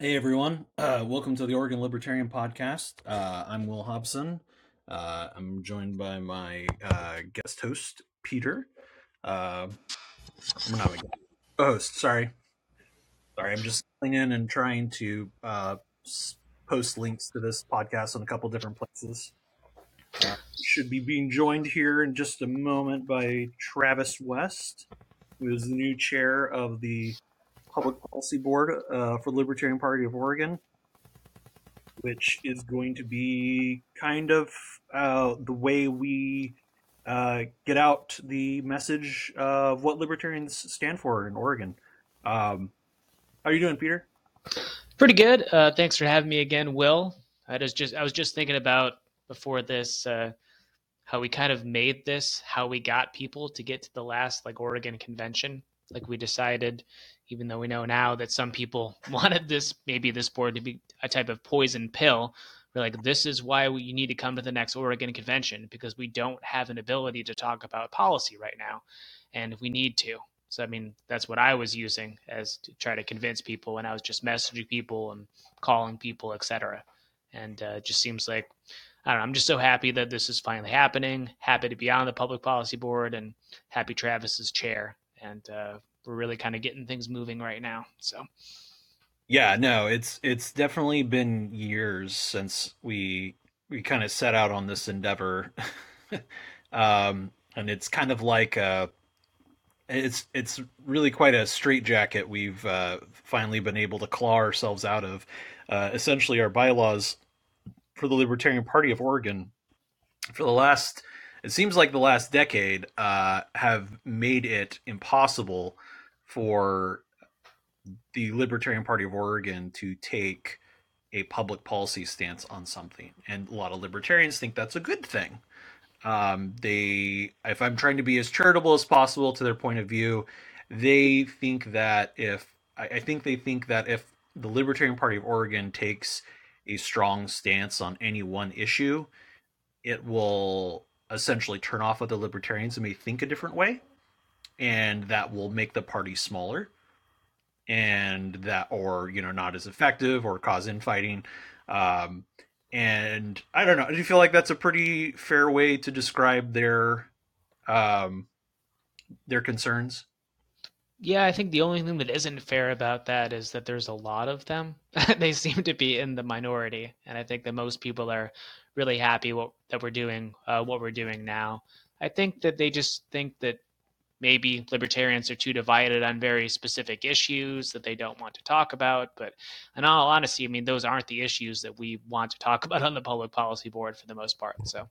Hey everyone, uh, welcome to the Oregon Libertarian Podcast. Uh, I'm Will Hobson. Uh, I'm joined by my uh, guest host, Peter. Uh, I'm not a host, sorry. Sorry, I'm just in and trying to uh, post links to this podcast on a couple different places. should be being joined here in just a moment by Travis West, who is the new chair of the Public Policy Board uh, for Libertarian Party of Oregon, which is going to be kind of uh, the way we uh, get out the message of what libertarians stand for in Oregon. Um, how are you doing, Peter? Pretty good. Uh, thanks for having me again, Will. I was just I was just thinking about before this uh, how we kind of made this, how we got people to get to the last like Oregon convention. Like we decided even though we know now that some people wanted this maybe this board to be a type of poison pill we're like this is why we, you need to come to the next oregon convention because we don't have an ability to talk about policy right now and we need to so i mean that's what i was using as to try to convince people when i was just messaging people and calling people etc and uh, it just seems like I don't know, I'm just so happy that this is finally happening. Happy to be on the public policy board and happy travis's chair. And uh, we're really kind of getting things moving right now. So yeah, no, it's it's definitely been years since we we kind of set out on this endeavor. um, and it's kind of like a it's it's really quite a straitjacket we've uh, finally been able to claw ourselves out of. Uh, essentially, our bylaws for the Libertarian Party of Oregon for the last it seems like the last decade uh, have made it impossible for the Libertarian Party of Oregon to take a public policy stance on something, and a lot of libertarians think that's a good thing. Um, they, if I'm trying to be as charitable as possible to their point of view, they think that if I, I think they think that if the Libertarian Party of Oregon takes a strong stance on any one issue, it will essentially turn off other libertarians and may think a different way and that will make the party smaller and that or you know not as effective or cause infighting. Um, and i don't know do you feel like that's a pretty fair way to describe their um, their concerns? Yeah i think the only thing that isn't fair about that is that there's a lot of them. They seem to be in the minority and i think that most people are really happy what, that we're doing uh, what we're doing now i think that they just think that maybe libertarians are too divided on very specific issues that they don't want to talk about. But in all honesty, I mean, those aren't the issues that we want to talk about on the public policy board for the most part. So.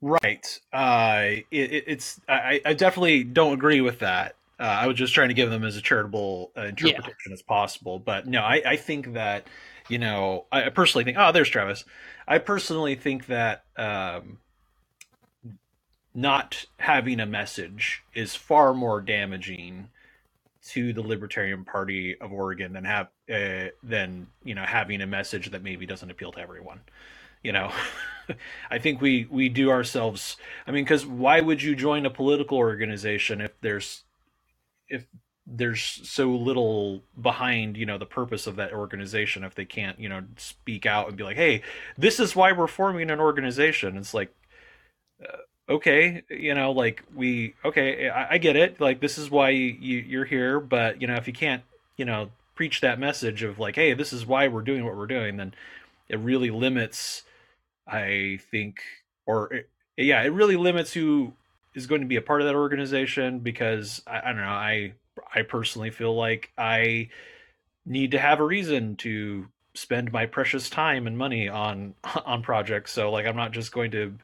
Right. Uh, it, it's I, I, definitely don't agree with that. Uh, I was just trying to give them as a charitable uh, interpretation yeah. as possible. But no, I, I think that you know I personally think oh there's Travis. I personally think that um, not having a message is far more damaging to the Libertarian Party of Oregon than have uh, than you know having a message that maybe doesn't appeal to everyone. You know, I think we we do ourselves. I mean, because why would you join a political organization if there's if there's so little behind you know the purpose of that organization if they can't you know speak out and be like hey this is why we're forming an organization it's like uh, okay, you know, like we okay, I, I get it. Like this is why you, you're here, but you know, if you can't, you know, preach that message of like, hey, this is why we're doing what we're doing, then it really limits. I think, or it, yeah, it really limits who is going to be a part of that organization because I, I don't know. I I personally feel like I need to have a reason to spend my precious time and money on on projects. So like, I'm not just going to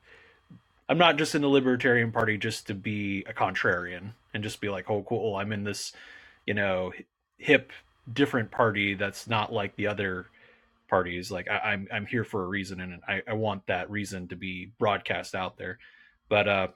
I'm not just in the Libertarian Party just to be a contrarian and just be like, oh, cool, I'm in this, you know, hip, different party that's not like the other parties. Like I, am I'm, I'm here for a reason, and I, I want that reason to be broadcast out there. But uh,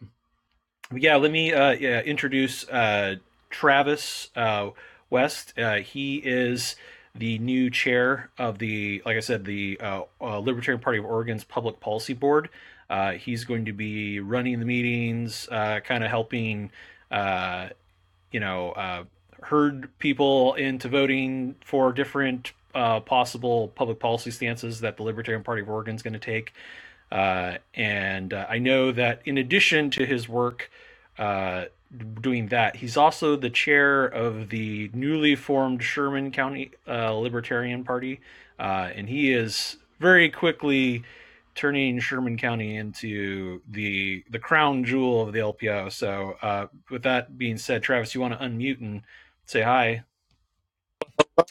yeah, let me uh, yeah, introduce uh, Travis uh, West. Uh, he is the new chair of the, like I said, the uh, uh, Libertarian Party of Oregon's Public Policy Board. Uh, he's going to be running the meetings, uh, kind of helping, you know, herd people into voting for different possible public policy stances that the Libertarian Party of Oregon is going to take. And I know that in addition to his work doing that, he's also the chair of the newly formed Sherman County uh, Libertarian Party. Uh, and he is very quickly turning Sherman County into the the crown jewel of the LPO. So, uh, with that being said, Travis, you want to unmute and say hi?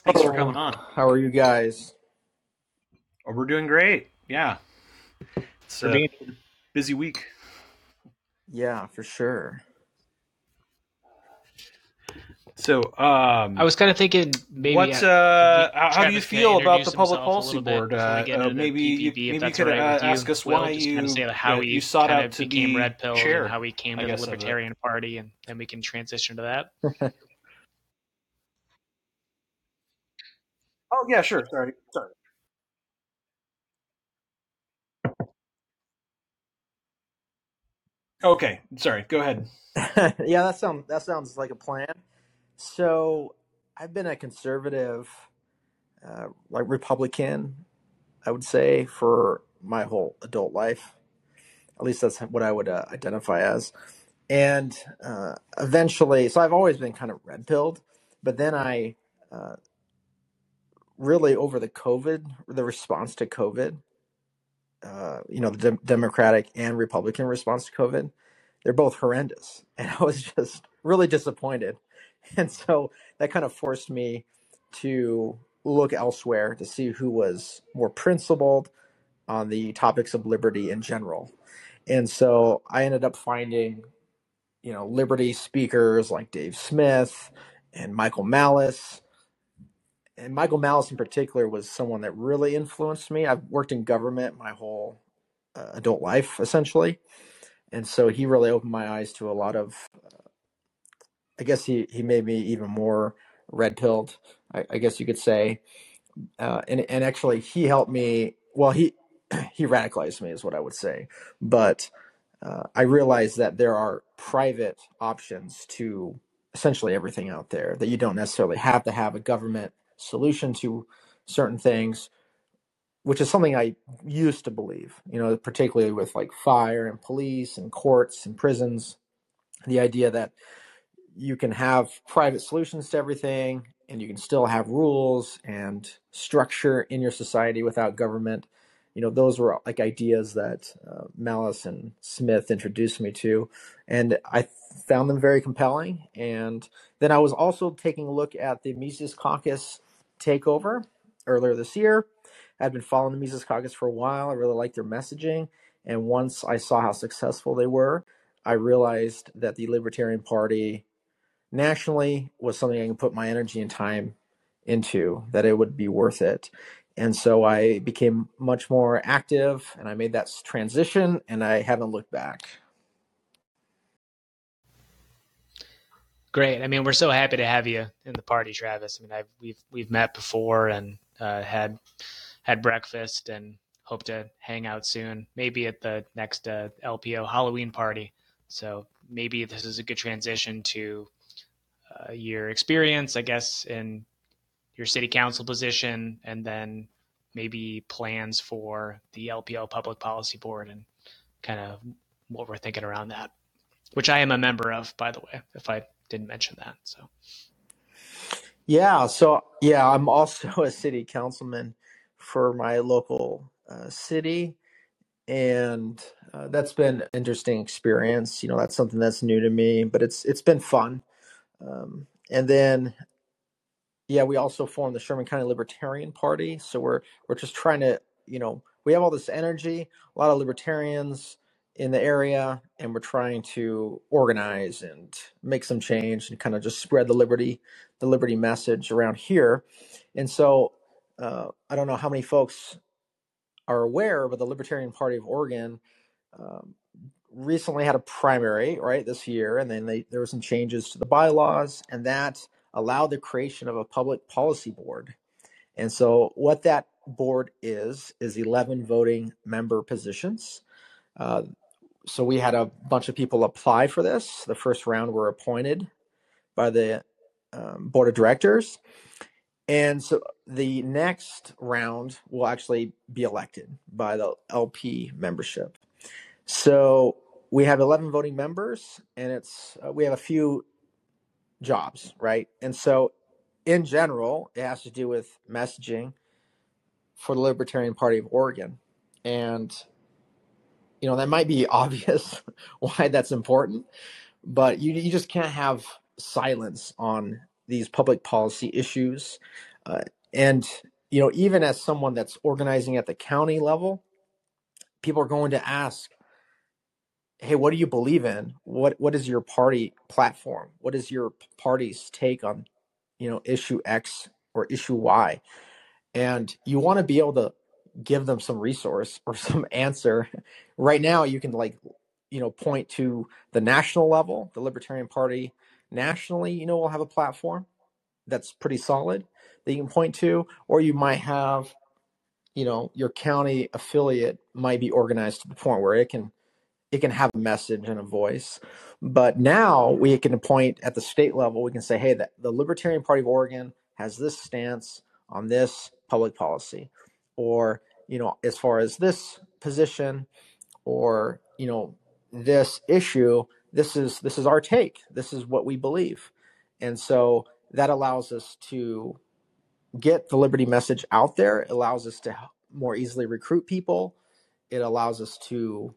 Thanks for coming on. How are you guys? Oh, we're doing great. Yeah, it's a busy week. Yeah, for sure. So, um, I was kind of thinking maybe. What? Uh, how do you feel about the public policy board? Uh, uh, maybe you, maybe you could right ask us why you kind of say how you, he you sought kind out of to became be red pill chair. and how he came I to the guess, of it. Libertarian Party, and then we can transition to that. Oh yeah, sure. Sorry, sorry. Okay, sorry. Go ahead. yeah, that sounds that sounds like a plan. So, I've been a conservative, uh, like Republican, I would say, for my whole adult life. At least that's what I would uh, identify as. And uh, eventually, so I've always been kind of red pilled, but then I uh, really over the COVID, the response to COVID, uh, you know, the dem- Democratic and Republican response to COVID, they're both horrendous. And I was just really disappointed. And so that kind of forced me to look elsewhere to see who was more principled on the topics of liberty in general. And so I ended up finding, you know, liberty speakers like Dave Smith and Michael Malice. And Michael Malice in particular was someone that really influenced me. I've worked in government my whole uh, adult life, essentially. And so he really opened my eyes to a lot of, I guess he, he made me even more red pilled, I, I guess you could say. Uh, and, and actually, he helped me. Well, he, he radicalized me, is what I would say. But uh, I realized that there are private options to essentially everything out there, that you don't necessarily have to have a government solution to certain things, which is something I used to believe, you know, particularly with like fire and police and courts and prisons. The idea that you can have private solutions to everything and you can still have rules and structure in your society without government. You know those were like ideas that uh, malice and smith introduced me to and i found them very compelling. And then i was also taking a look at the mises caucus takeover earlier this year. I'd been following the mises caucus for a while. I really liked their messaging and once i saw how successful they were i realized that the libertarian party nationally was something I can put my energy and time into, that it would be worth it. And so I became much more active and I made that transition and I haven't looked back. Great. I mean, we're so happy to have you in the party, Travis. I mean, I've, we've we've met before and uh, had had breakfast and hope to hang out soon. Maybe at the next uh, LPO Halloween party. So maybe this is a good transition to uh, your experience, I guess, in your city council position, and then maybe plans for the LPO Public Policy Board and kind of what we're thinking around that, which I am a member of, by the way, if I didn't mention that. So, Yeah, so yeah, I'm also a city councilman for my local uh, city and uh, that's been interesting experience. You know, that's something that's new to me, but it's it's been fun. Um, and then yeah, we also formed the Sherman County Libertarian Party. So we're we're just trying to, you know, we have all this energy, a lot of libertarians in the area, and we're trying to organize and make some change and kind of just spread the liberty, the liberty message around here. And so uh, I don't know how many folks are aware, but the Libertarian Party of Oregon um, recently had a primary right this year, and then they, there were some changes to the bylaws, and that allowed the creation of a public policy board. And so, what that board is is 11 voting member positions. Uh, so we had a bunch of people apply for this. The first round were appointed by the um, board of directors. And so the next round will actually be elected by the LP membership. So we have 11 voting members, and it's uh, we have a few jobs, right? And so, in general, it has to do with messaging for the Libertarian Party of Oregon, and you know that might be obvious why that's important, but you you just can't have silence on these public policy issues, uh, and you know even as someone that's organizing at the county level, people are going to ask hey, what do you believe in? What what is your party platform? What is your party's take on, you know, issue X or issue Y? And you want to be able to give them some resource or some answer. Right now, you can like, you know, point to the national level, the Libertarian Party nationally, you know, will have a platform that's pretty solid that you can point to, or you might have, you know, your county affiliate might be organized to the point where it can it can have a message and a voice. But now we can point at the state level, we can say, hey, the, the Libertarian Party of Oregon has this stance on this public policy. Or, you know, as far as this position or, you know, this issue, this is this is our take. This is what we believe. And so that allows us to get the liberty message out there. It allows us to more easily recruit people. It allows us to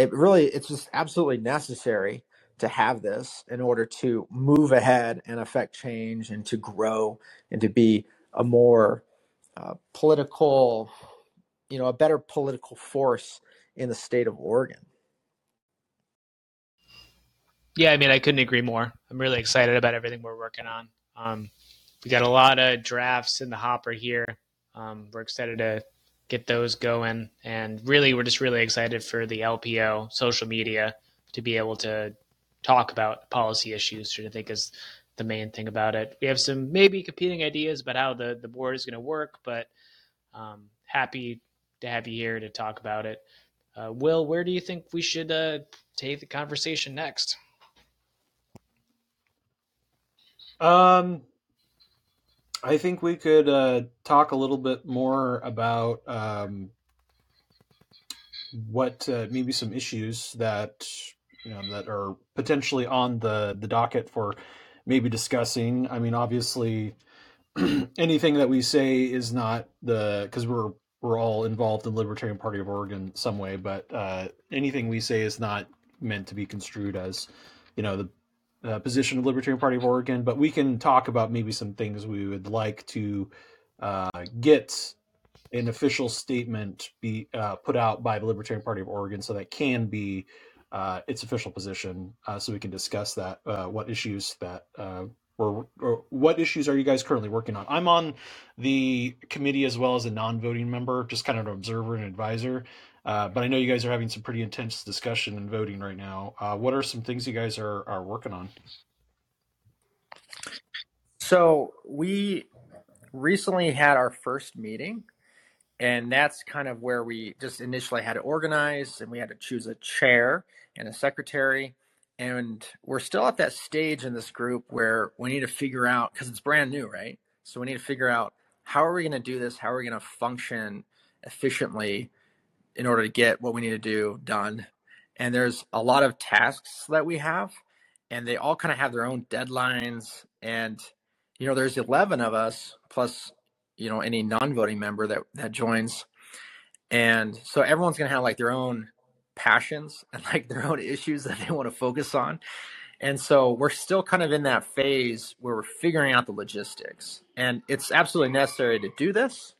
it really it's just absolutely necessary to have this in order to move ahead and affect change and to grow and to be a more uh, political you know a better political force in the state of oregon. Yeah i mean i couldn't agree more. I'm really excited about everything we're working on. Um, we got a lot of drafts in the hopper here. Um, we're excited to get those going. And really, we're just really excited for the LPO social media to be able to talk about policy issues, which I think is the main thing about it. We have some maybe competing ideas about how the, the board is going to work, but um, happy to have you here to talk about it. Uh, Will, where do you think we should uh, take the conversation next? Um, I think we could uh, talk a little bit more about um, what uh, maybe some issues that you know that are potentially on the the docket for maybe discussing. I mean, obviously, anything that we say is not the because we're we're all involved in Libertarian Party of Oregon some way, but uh, anything we say is not meant to be construed as you know the uh, position of Libertarian Party of Oregon, but we can talk about maybe some things we would like to uh, get an official statement be uh, put out by the Libertarian Party of Oregon, so that can be uh, its official position, uh, so we can discuss that. Uh, what issues that or, or what issues are you guys currently working on? I'm on the committee as well as a non-voting member, just kind of an observer and advisor. Uh, but I know you guys are having some pretty intense discussion and voting right now. Uh, what are some things you guys are, are working on? So we recently had our first meeting, and that's kind of where we just initially had to organize, and we had to choose a chair and a secretary. And we're still at that stage in this group where we need to figure out because it's brand new, right? So we need to figure out how are we going to do this? How are we going to function efficiently in order to get what we need to do done. And there's a lot of tasks that we have, and they all kind of have their own deadlines. And, you know, there's 11 of us plus, you know, any non voting member that, that joins. And so everyone's going to have like their own passions and like their own issues that they want to focus on. And so we're still kind of in that phase where we're figuring out the logistics. And it's absolutely necessary to do this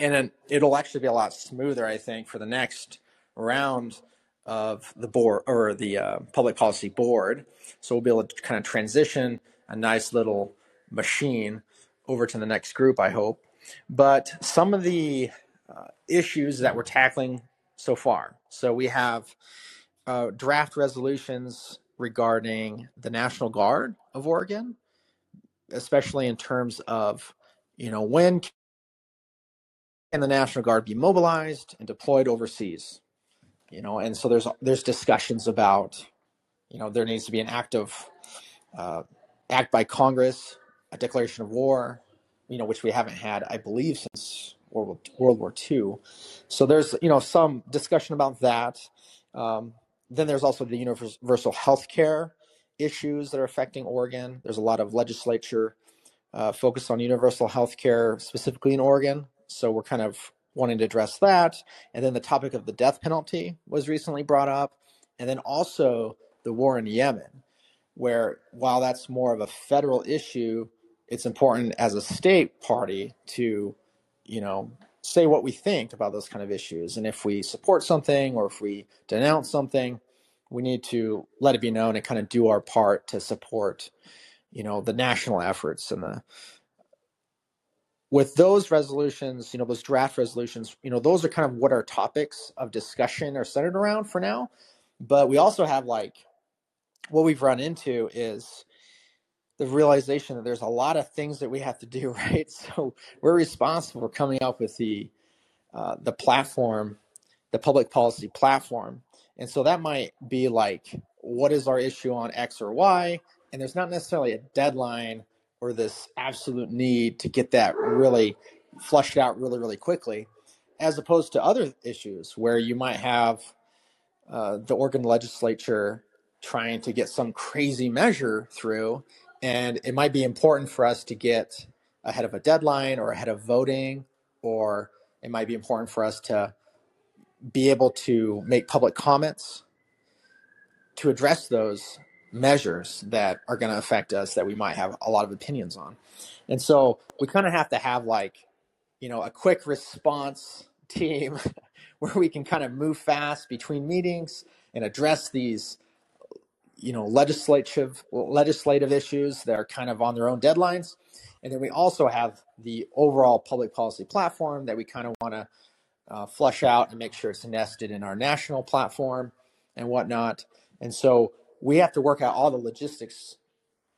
and it'll actually be a lot smoother, I think, for the next round of the board or the uh, public policy board. So we'll be able to kind of transition a nice little machine over to the next group, I hope. But some of the uh, issues that we're tackling so far. So we have uh, draft resolutions regarding the National Guard of Oregon, especially in terms of, you know, when and the National Guard be mobilized and deployed overseas. You know, and so there's there's discussions about, you know, there needs to be an active uh, act by Congress, a declaration of war, you know, which we haven't had, I believe, since World World War II. So there's you know some discussion about that. Um, then there's also the universal health care issues that are affecting Oregon. There's a lot of legislature uh, focused on universal health care, specifically in Oregon. So we're kind of wanting to address that. And then the topic of the death penalty was recently brought up. And then also the war in Yemen, where while that's more of a federal issue, it's important as a state party to, you know, say what we think about those kind of issues. And if we support something or if we denounce something, we need to let it be known and kind of do our part to support, you know, the national efforts and the with those resolutions, you know, those draft resolutions, you know, those are kind of what our topics of discussion are centered around for now. But we also have like what we've run into is the realization that there's a lot of things that we have to do, right? So we're responsible for coming up with the uh, the platform, the public policy platform, and so that might be like, what is our issue on X or Y? And there's not necessarily a deadline or this absolute need to get that really flushed out really, really quickly, as opposed to other issues where you might have uh, the Oregon legislature trying to get some crazy measure through. And it might be important for us to get ahead of a deadline or ahead of voting, or it might be important for us to be able to make public comments to address those measures that are going to affect us that we might have a lot of opinions on. And so we kind of have to have like, you know, a quick response team where we can kind of move fast between meetings and address these you know legislative legislative issues that are kind of on their own deadlines and then we also have the overall public policy platform that we kind of want to uh, flush out and make sure it's nested in our national platform and whatnot. And so we have to work out all the logistics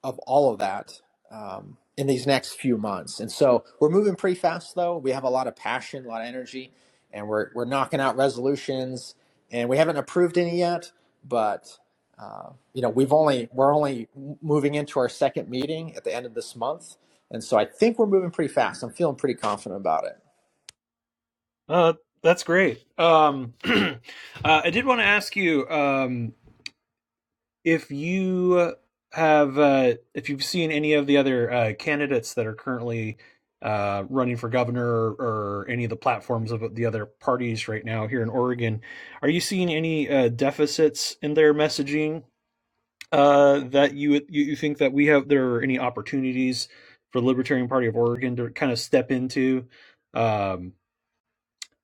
of all of that um, in these next few months. And so we're moving pretty fast, though. We have a lot of passion, a lot of energy, and we're we're knocking out resolutions. And we haven't approved any yet, but uh, you know we've only we're only moving into our second meeting at the end of this month, and so I think we're moving pretty fast. I'm feeling pretty confident about it. Uh, that's great. Um, uh, I did want to ask you um, if you have, uh, if you've seen any of the other uh, candidates that are currently uh, running for governor or any of the platforms of the other parties right now here in Oregon. Are you seeing any uh, deficits in their messaging uh, that you you think that we have? There are any opportunities for the Libertarian Party of Oregon to kind of step into? Um,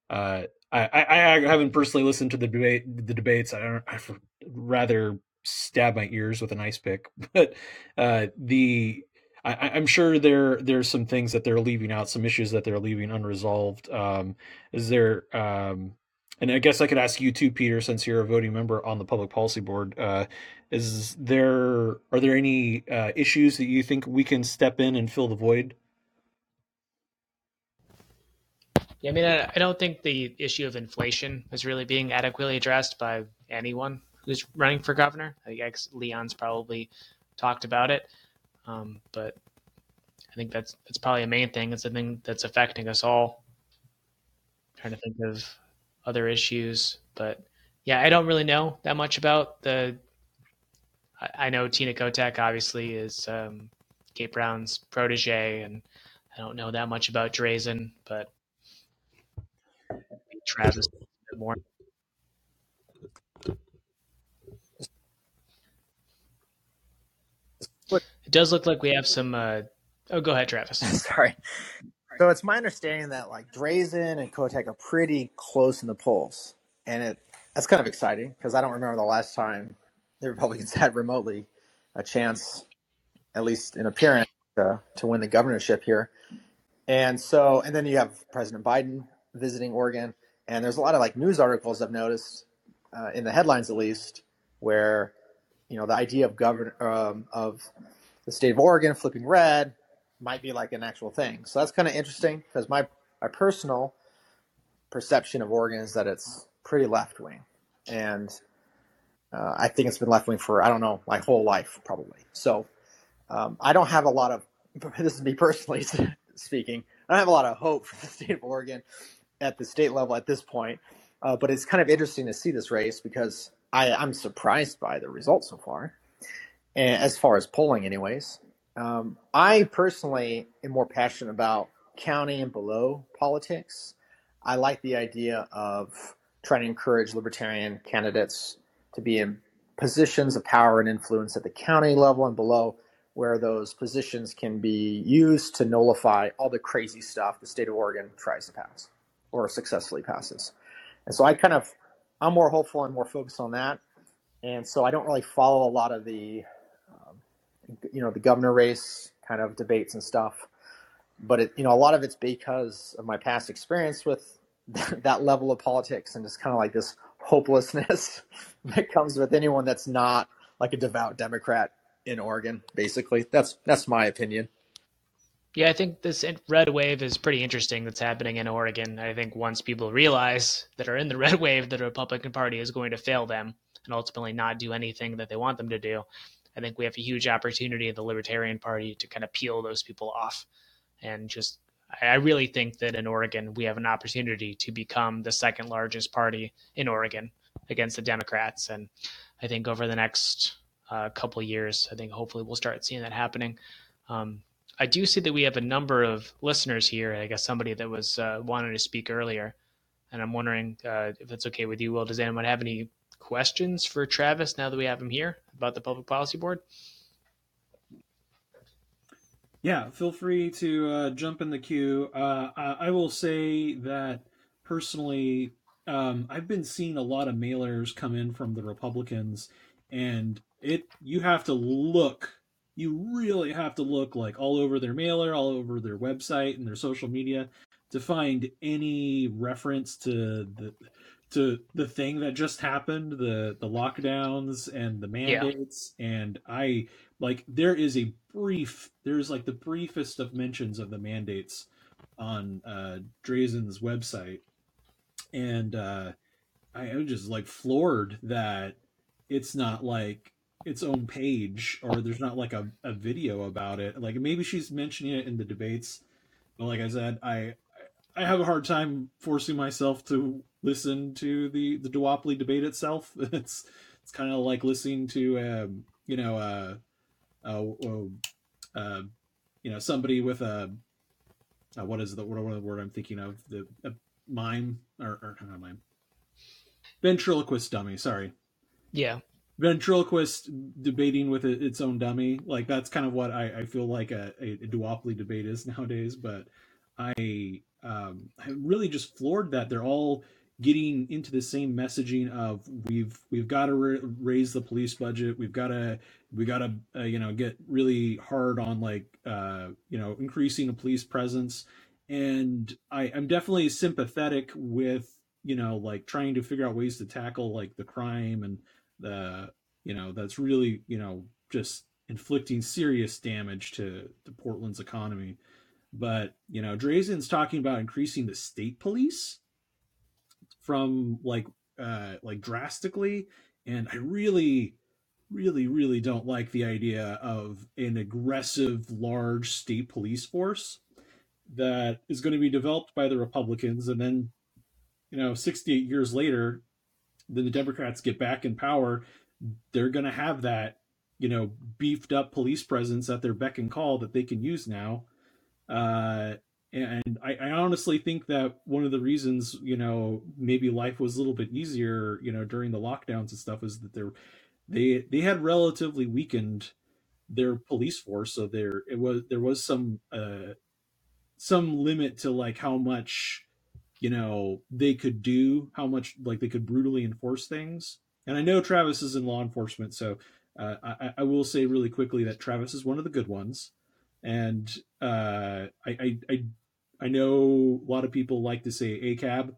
uh, I, I, I haven't personally listened to the debate the debates. I don't. I rather stab my ears with an ice pick, but uh, the I, am sure there there's some things that they're leaving out, some issues that they're leaving unresolved. Um, is there? Um, and I guess I could ask you too, Peter, since you're a voting member on the public policy board. Uh, is there are there any uh, issues that you think we can step in and fill the void? Yeah, I mean, I, I don't think the issue of inflation is really being adequately addressed by anyone who's running for governor. I guess Leon's probably talked about it, um, but I think that's that's probably a main thing. It's the thing that's affecting us all. I'm trying to think of other issues, but yeah, I don't really know that much about the. I, know Tina Kotek obviously is um, Kate Brown's protege, and I don't know that much about Drazan, but Travis a more. It does look like we have some. Uh... Oh, go ahead, Travis. Sorry. So it's my understanding that like Drazan and Kotek are pretty close in the polls, and it that's kind of exciting because I don't remember the last time the Republicans had remotely a chance, at least in appearance, to, to win the governorship here. And so, and then you have President Biden visiting Oregon. And there's a lot of like news articles I've noticed uh, in the headlines, at least, where you know the idea of govern um, of the state of Oregon flipping red might be like an actual thing. So that's kind of interesting because my my personal perception of Oregon is that it's pretty left wing, and uh, I think it's been left wing for I don't know my whole life probably. So Um, I don't have a lot of. This is me personally speaking. I don't have a lot of hope for the state of Oregon at the state level at this point. Uh, but it's kind of interesting to see this race because I, I'm surprised by the results so far, as far as polling, anyways. Um, I personally am more passionate about county and below politics. I like the idea of trying to encourage libertarian candidates to be in positions of power and influence at the county level and below, where those positions can be used to nullify all the crazy stuff the state of Oregon tries to pass or successfully passes. And so I kind of, I'm more hopeful and more focused on that. And so I don't really follow a lot of the, you know, the governor race kind of debates and stuff. But it, you know, a lot of it's because of my past experience with that level of politics and just kind of like this hopelessness that comes with anyone that's not like a devout Democrat in Oregon. Basically, that's that's my opinion. Yeah, I think this red wave is pretty interesting that's happening in Oregon. I think once people realize that are in the red wave that the Republican Party is going to fail them and ultimately not do anything that they want them to do, I think we have a huge opportunity in the Libertarian Party to kind of peel those people off and just I really think that in Oregon we have an opportunity to become the second largest party in Oregon against the Democrats, and I think over the next uh, couple years, I think hopefully we'll start seeing that happening. Um, I do see that we have a number of listeners here. I guess somebody that was uh, wanting to speak earlier, and I'm wondering uh, if it's okay with you, Will. Does anyone have any questions for Travis now that we have him here about the Public Policy Board? Yeah, feel free to uh, jump in the queue. Uh, I, I, will say that personally, um, I've been seeing a lot of mailers come in from the Republicans, and it you have to look you really have to look like all over their mailer, all over their website and their social media to find any reference to the to the thing that just happened, the the lockdowns and the mandates. Yeah. And I like there is a brief there's like the briefest of mentions of the mandates on uh Drazan's website. And uh I was just like floored that it's not like its own page or there's not like a, a video about it like maybe she's mentioning it in the debates but like i said i i have a hard time forcing myself to listen to the the duopoly debate itself. It's it's kind of like listening to um you know uh uh, uh, you know somebody with a uh, what is the what, what the word i'm thinking of? The mime? Or, or not mime. Ventriloquist dummy sorry. Yeah. Ventriloquist debating with its own dummy. Like that's kind of what I, I feel like a, a, duopoly debate is nowadays. But I um, I really just floored that they're all getting into the same messaging of we've we've got to ra- raise the police budget. We've got to we got to uh, you know get really hard on like uh, you know increasing a police presence. And I, I'm definitely sympathetic with you know like trying to figure out ways to tackle like the crime and the you know that's really you know just inflicting serious damage to to Portland's economy. But you know, Drazan's talking about increasing the state police from like uh like drastically, and I really really really don't like the idea of an aggressive large state police force that is going to be developed by the republicans and then you know 68 years later then the Democrats get back in power, they're going to have that, you know, beefed up police presence at their beck and call that they can use now. Uh, and I, I, honestly think that one of the reasons, you know, maybe life was a little bit easier, you know, during the lockdowns and stuff is that they're, they, they had relatively weakened their police force. So there, it was, there was some, uh, some limit to like how much, you know they could do how much like they could brutally enforce things and i know travis is in law enforcement so uh, I, I, will say really quickly that travis is one of the good ones and uh, I, I, I i know a lot of people like to say acab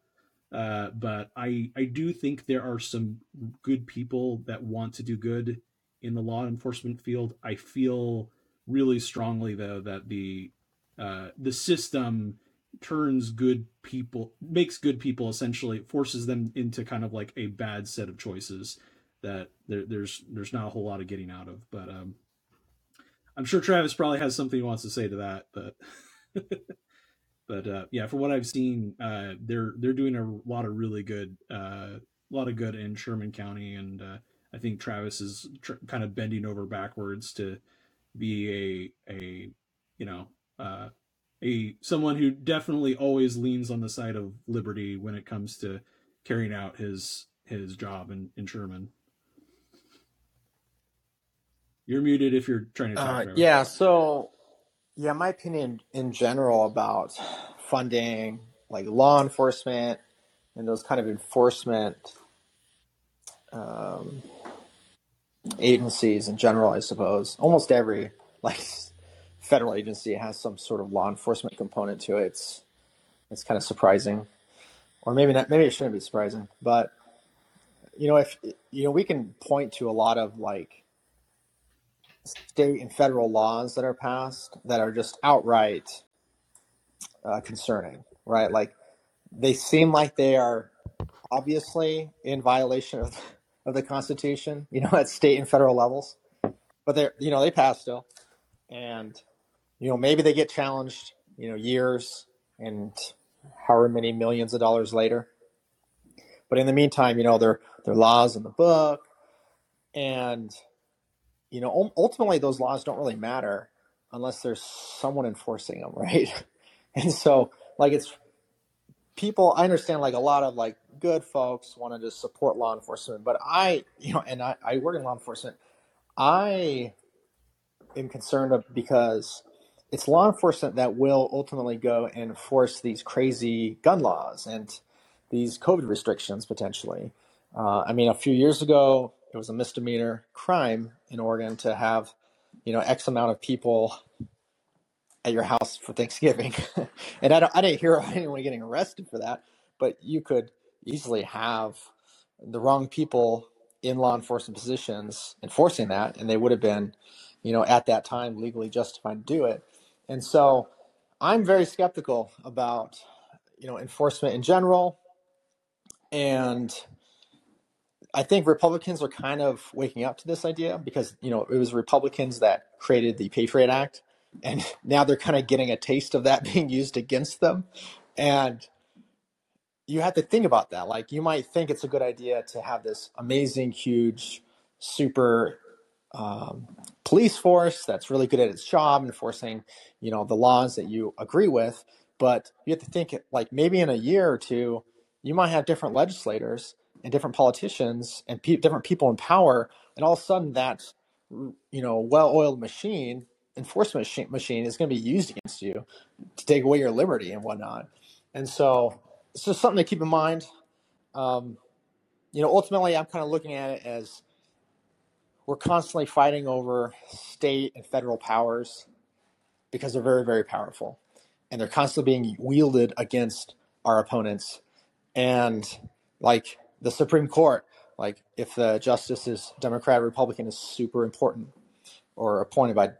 uh, but i i do think there are some good people that want to do good in the law enforcement field. I feel really strongly though that the uh, the system turns good people makes good people essentially forces them into kind of like a bad set of choices that there, there's there's not a whole lot of getting out of. But um I'm sure Travis probably has something he wants to say to that, but but uh, yeah, for what I've seen, uh, they're they're doing a lot of really good, uh, a lot of good in Sherman County, and uh, I think Travis is tr- kind of bending over backwards to be a a you know uh, a someone who definitely always leans on the side of liberty when it comes to carrying out his his job in, in Sherman. You're muted if you're trying to talk. Uh, yeah, so yeah, my opinion in general about funding, like law enforcement and those kind of enforcement um, agencies in general, I suppose. Almost every like federal agency has some sort of law enforcement component to it. It's it's kind of surprising, or maybe not. Maybe it shouldn't be surprising, but you know, if you know, we can point to a lot of like state and federal laws that are passed that are just outright uh, concerning, right? Like they seem like they are obviously in violation of of the Constitution, you know, at state and federal levels, but they're you know they pass still, and you know maybe they get challenged, you know, years and however many millions of dollars later. But in the meantime, you know, there are laws in the book, and you know, ultimately those laws don't really matter unless there's someone enforcing them, right? And so, like, it's people. I understand, like, a lot of like good folks want to just support law enforcement, but I, you know, and I, I work in law enforcement. I am concerned because it's law enforcement that will ultimately go and enforce these crazy gun laws and these COVID restrictions potentially. Uh, I mean, a few years ago, it was a misdemeanor crime in Oregon to have, you know, X amount of people at your house for Thanksgiving. and I, I didn't hear anyone getting arrested for that, but you could easily have the wrong people in law enforcement positions enforcing that, and they would have been, you know, at that time legally justified to do it. And so I'm very skeptical about, you know, enforcement in general. And I think Republicans are kind of waking up to this idea because you know it was Republicans that created the Patriot Act, and now they're kind of getting a taste of that being used against them, and you have to think about that. Like you might think it's a good idea to have this amazing, huge, super um, police force that's really good at its job enforcing, you know, the laws that you agree with, but you have to think like maybe in a year or two, you might have different legislators and different politicians and pe- different people in power, and all of a sudden that you know well-oiled machine enforcement machine is going to be used against you to take away your liberty and whatnot. And so it's just something to keep in mind. Um, you know, ultimately, I'm kind of looking at it as we're constantly fighting over state and federal powers because they're very, very powerful, and they're constantly being wielded against our opponents. And like the Supreme Court, like if the justice is Democrat or Republican, is super important, or appointed by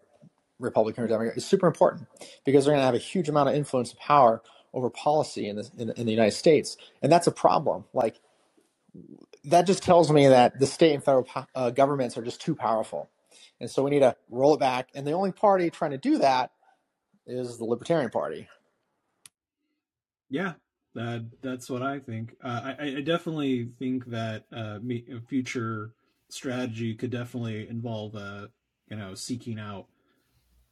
Republican or Democrat, is super important because they're going to have a huge amount of influence and power over policy in the, in, in the United States, and that's a problem. Like that just tells me that the state and federal uh, governments are just too powerful, and so we need to roll it back. And the only party trying to do that is the Libertarian Party. Yeah, that that's what I think. Uh, I, I definitely think that uh, future strategy could definitely involve, uh, you know, seeking out,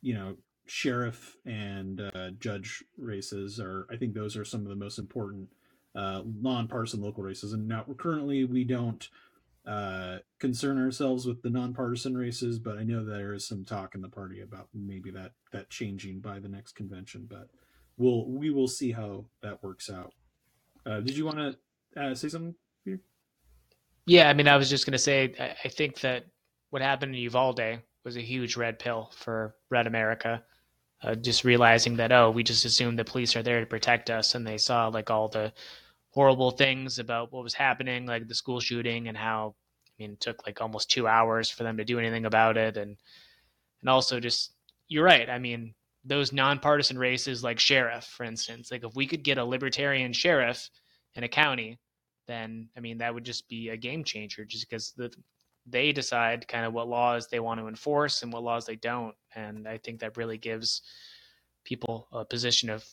you know, sheriff and uh, judge races. Or I think those are some of the most important uh, nonpartisan local races. And now currently we don't uh, concern ourselves with the nonpartisan races, but I know there is some talk in the party about maybe that that changing by the next convention. But we'll we will see how that works out. Uh, did you want to uh, say something? Yeah, I mean, I was just going to say, I, I think that what happened in Uvalde was a huge red pill for Red America. Uh, just realizing that oh, we just assumed the police are there to protect us, and they saw like all the horrible things about what was happening, like the school shooting, and how I mean, it took like almost two hours for them to do anything about it, and and also just you're right. I mean, those nonpartisan races like sheriff, for instance. Like if we could get a libertarian sheriff in a county, then I mean that would just be a game changer just because the they decide kind of what laws they want to enforce and what laws they don't. And I think that really gives people a position of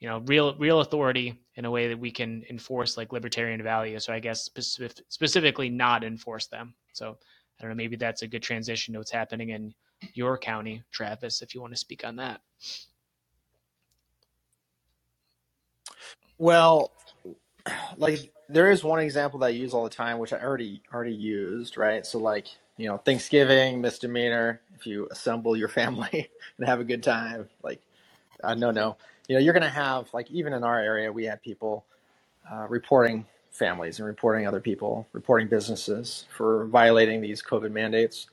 you know real real authority in a way that we can enforce like libertarian values so i guess specific, specifically not enforce them so i don't know maybe that's a good transition to what's happening in your county travis if you want to speak on that well like there is one example that I use all the time, which I already already used, right? So like, you know, Thanksgiving misdemeanor, if you assemble your family and have a good time, like, uh, no, no, you know, you're gonna have like even in our area, we had people uh, reporting families and reporting other people, reporting businesses for violating these COVID mandates,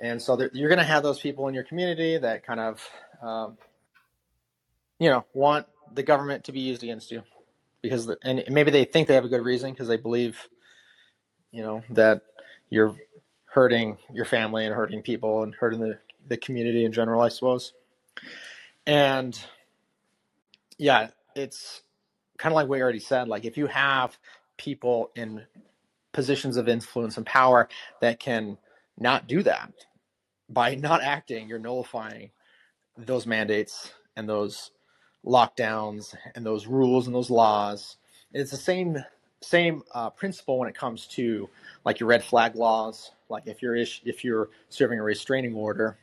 and so there, you're gonna have those people in your community that kind of, um, you know, want the government to be used against you because the, and maybe they think they have a good reason because they believe you know that you're hurting your family and hurting people and hurting the, the community in general i suppose. And yeah it's kind of like we already said like if you have people in positions of influence and power that can not do that by not acting you're nullifying those mandates and those lockdowns and those rules and those laws. It's the same same uh, principle when it comes to like your red flag laws. Like if you're ish, if you're serving a restraining order,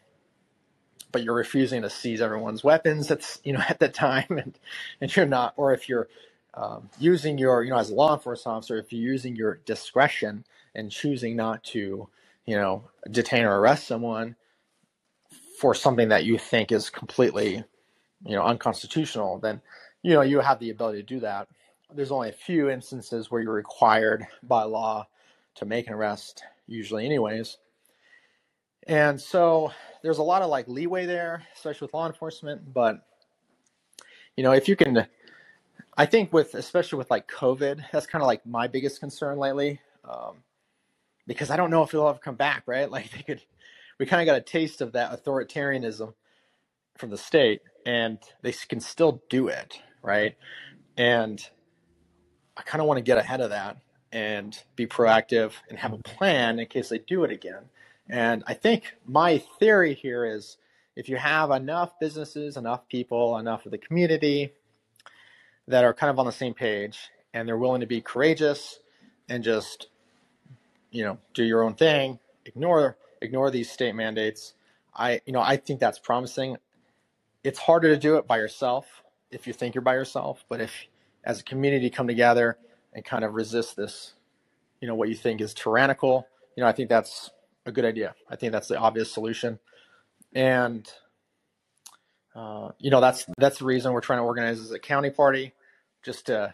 but you're refusing to seize everyone's weapons that's you know at that time, and and you're not, or if you're um, using your you know as a law enforcement officer, if you're using your discretion and choosing not to you know detain or arrest someone for something that you think is completely you know unconstitutional, then you know you have the ability to do that. There's only a few instances where you're required by law to make an arrest, usually, anyways. And so there's a lot of like leeway there, especially with law enforcement. But you know, if you can, I think with especially with like COVID, that's kind of like my biggest concern lately, um, because I don't know if it'll ever come back. Right? Like they could, we kind of got a taste of that authoritarianism from the state, and they can still do it, right? And I kind of want to get ahead of that and be proactive and have a plan in case they do it again. And I think my theory here is if you have enough businesses, enough people, enough of the community that are kind of on the same page and they're willing to be courageous and just you know do your own thing, ignore ignore these state mandates. I you know I think that's promising it's harder to do it by yourself if you think you're by yourself. But if as a community come together and kind of resist this, you know, what you think is tyrannical, you know, I think that's a good idea. I think that's the obvious solution. And uh, you know, that's that's the reason we're trying to organize as a county party, just to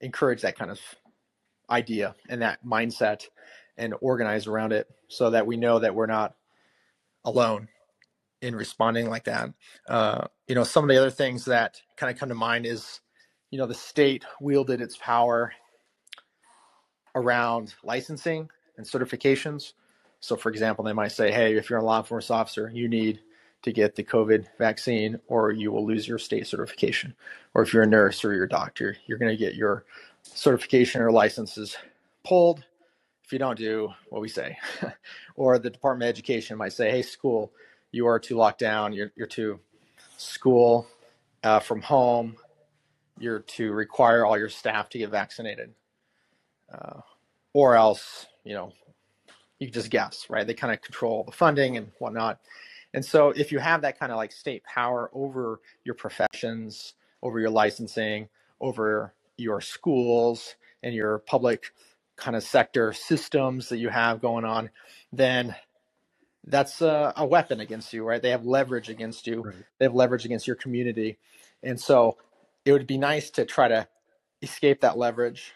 encourage that kind of idea and that mindset and organize around it so that we know that we're not alone in responding like that. Uh, you know, some of the other things that kind of come to mind is, you know, the state wielded its power around licensing and certifications. So, for example, they might say, hey, if you're a law enforcement officer, you need to get the COVID vaccine or you will lose your state certification. Or if you're a nurse or you're a doctor, you're going to get your certification or licenses pulled if you don't do what we say. or the Department of Education might say, hey, school, you are too locked down, you're, you're to school uh, from home, you're to require all your staff to get vaccinated. Uh, or else, you know, you just guess, right? They kind of control the funding and whatnot. And so if you have that kind of like state power over your professions, over your licensing, over your schools and your public kind of sector systems that you have going on, then that's a, a, weapon against you, right? They have leverage against you. Right. They have leverage against your community, and so it would be nice to try to escape that leverage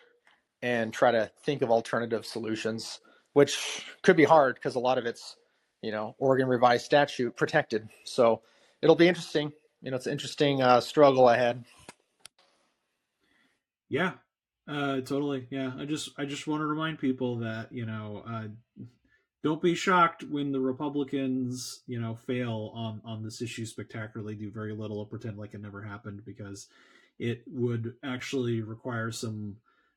and try to think of alternative solutions, which could be hard because a lot of it's, you know, Oregon revised statute protected. So it'll be interesting. You know, it's an interesting uh, struggle ahead. Yeah, uh, totally. Yeah, I just I just want to remind people that you know uh, don't be shocked when the Republicans, you know, fail on on this issue spectacularly, do very little, or pretend like it never happened, because it would actually require some,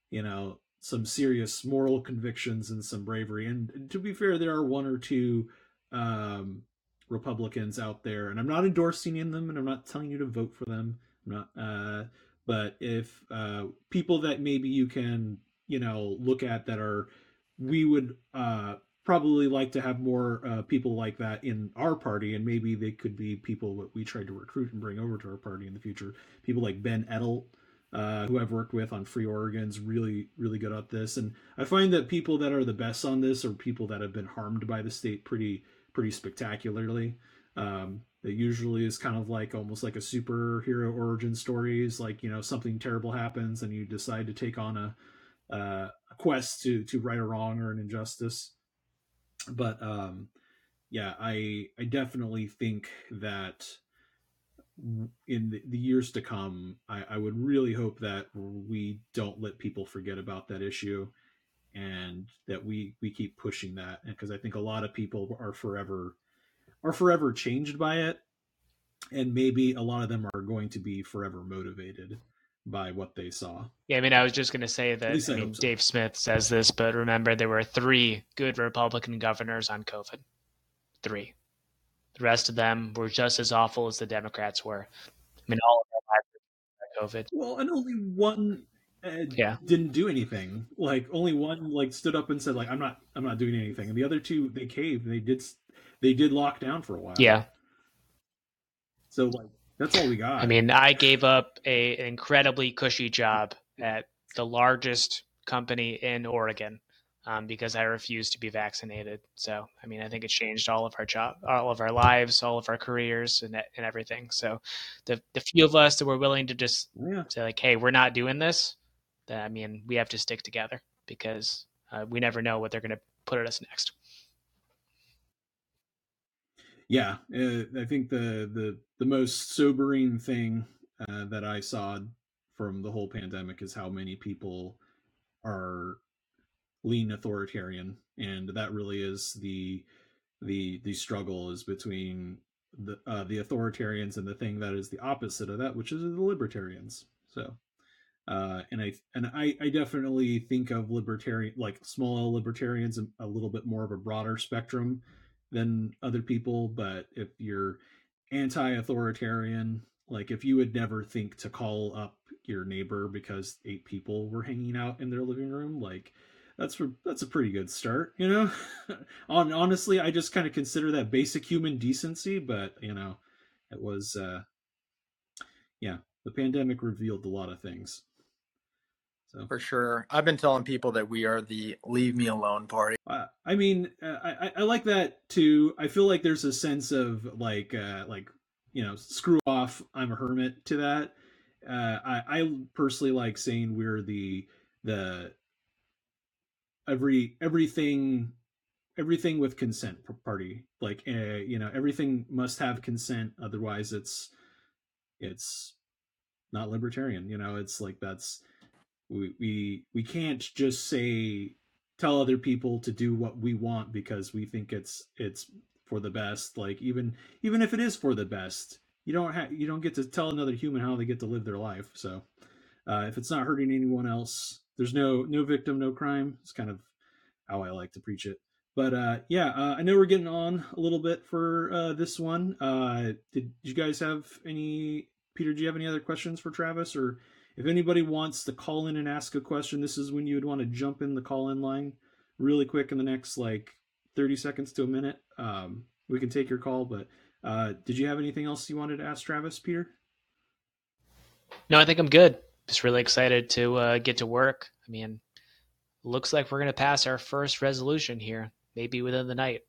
you know, some serious moral convictions and some bravery. And to be fair, there are one or two um, Republicans out there, and I'm not endorsing in them, and I'm not telling you to vote for them. I'm not, uh, but if uh, people that maybe you can, you know, look at that are, we would uh, probably like to have more uh, people like that in our party, and maybe they could be people that we try to recruit and bring over to our party in the future. People like Ben Edtl uh, who I've worked with on Free Oregon's really, really good at this. And I find that people that are the best on this are people that have been harmed by the state pretty, pretty spectacularly. Um, it usually is kind of like almost like a superhero origin stories, like you know something terrible happens and you decide to take on a, uh, a quest to to right a wrong or an injustice. But um, yeah, I I definitely think that in the, the years to come, I, I would really hope that we don't let people forget about that issue and that we we keep pushing that because I think a lot of people are forever are forever changed by it and maybe a lot of them are going to be forever motivated by what they saw. Yeah, I mean, I was just going to say that. I, I mean, so. Dave Smith says this, but remember, there were three good Republican governors on COVID. Three. The rest of them were just as awful as the Democrats were. I mean, all of them had COVID. Well, and only one uh, yeah. didn't do anything. Like only one like stood up and said like I'm not I'm not doing anything, and the other two they caved. They did they did lock down for a while. Yeah. So like that's all we got. I mean, I gave up a, an incredibly cushy job at the largest company in Oregon um, because I refused to be vaccinated. So, I mean, I think it changed all of our job, all of our lives, all of our careers, and and everything. So, the the few of us that were willing to just yeah. say like, "Hey, we're not doing this," then I mean, we have to stick together because uh, we never know what they're going to put at us next. Yeah, uh, I think the the the most sobering thing uh, that I saw from the whole pandemic is how many people are lean authoritarian, and that really is the the the struggle is between the uh, the authoritarians and the thing that is the opposite of that, which is the libertarians. So, uh, and I and I, I definitely think of libertarian like small libertarians a little bit more of a broader spectrum than other people. But if you're anti-authoritarian, like if you would never think to call up your neighbor because eight people were hanging out in their living room, like that's for, that's a pretty good start, you know. On honestly, I just kind of consider that basic human decency, but you know, it was uh yeah, the pandemic revealed a lot of things. So for sure, I've been telling people that we are the leave me alone party. Uh, I mean, uh, I I like that too. I feel like there's a sense of like uh like you know screw off. I'm a hermit to that. Uh, I I personally like saying we're the the every everything everything with consent party like uh, you know everything must have consent otherwise it's it's not libertarian you know it's like that's we we we can't just say tell other people to do what we want because we think it's it's for the best like even even if it is for the best you don't have you don't get to tell another human how they get to live their life so uh, if it's not hurting anyone else there's no no victim, no crime. It's kind of how I like to preach it. But uh, yeah, uh, I know we're getting on a little bit for uh, this one. Uh, did you guys have any? Peter, do you have any other questions for Travis? Or if anybody wants to call in and ask a question, this is when you would want to jump in the call in line really quick in the next like 30 seconds to a minute. Um, we can take your call. But uh, did you have anything else you wanted to ask Travis, Peter? No, I think I'm good just really excited to uh, get to work. I mean, looks like we're going to pass our first resolution here, maybe within the night.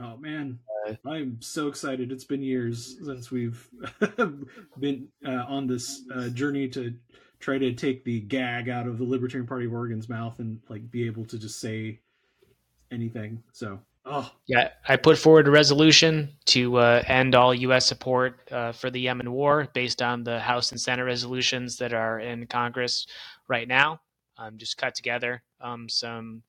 Oh man, I'm so excited! It's been years since we've been uh, on this uh, journey to try to take the gag out of the Libertarian Party of Oregon's mouth and like be able to just say anything. So Oh. Yeah, I put forward a resolution to uh, end all U.S. support uh, for the Yemen war based on the House and Senate resolutions that are in Congress right now. Um, just cut together um, some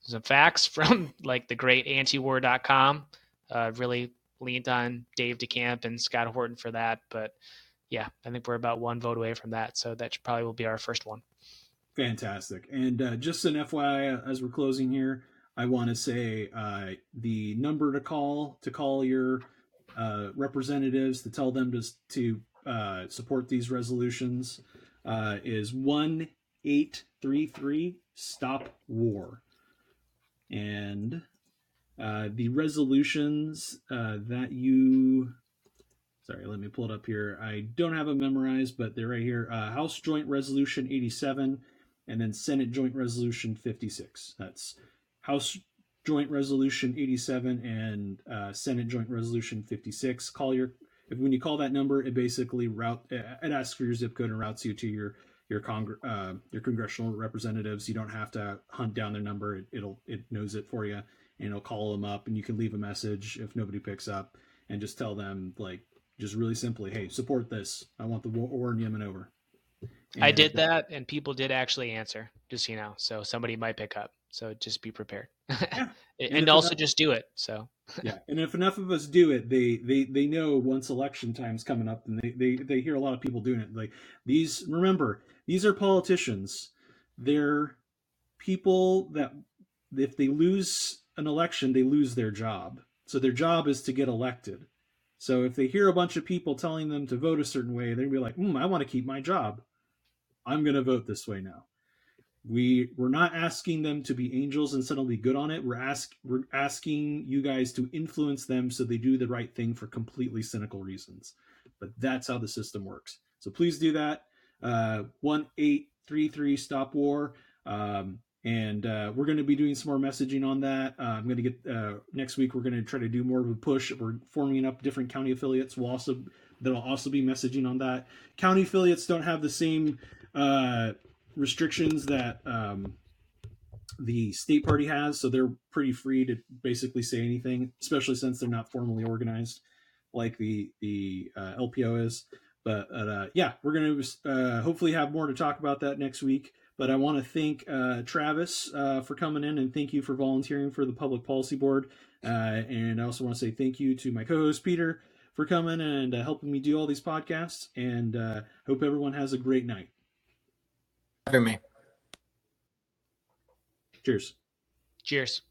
some facts from like the great antiwar.com. Uh, really leaned on Dave DeCamp and Scott Horton for that. But yeah, I think we're about one vote away from that. So that probably will be our first one. Fantastic. And uh, just an FYI, as we're closing here, I want to say uh, the number to call to call your uh, representatives to tell them to to uh, support these resolutions uh, is one eight three three stop war, and uh, the resolutions that you sorry, let me pull it up here. I don't have them memorized, but they're right here. House Joint Resolution eighty seven and then Senate Joint Resolution 56. That's House Joint Resolution 87 and uh, Senate Joint Resolution 56. Call your if when you call that number, it basically route it asks for your zip code and routes you to your your congr- uh, your congressional representatives. You don't have to hunt down their number; it, it'll it knows it for you, and it'll call them up, and you can leave a message if nobody picks up, and just tell them like just really simply, hey, support this. I want the war in Yemen over. And I did that, and people did actually answer, just you know. So somebody might pick up. So just be prepared, yeah. and, and also enough, just do it. So yeah, and if enough of us do it, they they they know once election time's coming up, and they they they hear a lot of people doing it. Like these, remember, these are politicians. They're people that if they lose an election, they lose their job. So their job is to get elected. So if they hear a bunch of people telling them to vote a certain way, they're gonna be like, mm, "I want to keep my job." I'm going to vote this way now. We we're not asking them to be angels and suddenly good on it. We're ask we're asking you guys to influence them so they do the right thing for completely cynical reasons. But that's how the system works. So please do that. Uh, one eight three three stop war. Um, and uh, we're going to be doing some more messaging on that. Uh, I'm going to get uh, next week. We're going to try to do more of a push. We're forming up different county affiliates. We'll also that'll also be messaging on that. County affiliates don't have the same uh, restrictions that um, the state party has, so they're pretty free to basically say anything, especially since they're not formally organized like the the uh, LPO is. But uh, yeah, we're going to hopefully have more to talk about that next week. But I want to thank uh, Travis uh, for coming in and thank you for volunteering for the Public Policy Board. Uh, and I also want to say thank you to my co host, Peter, for coming and uh, helping me do all these podcasts. And uh, hope everyone has a great night having me. Cheers. Cheers.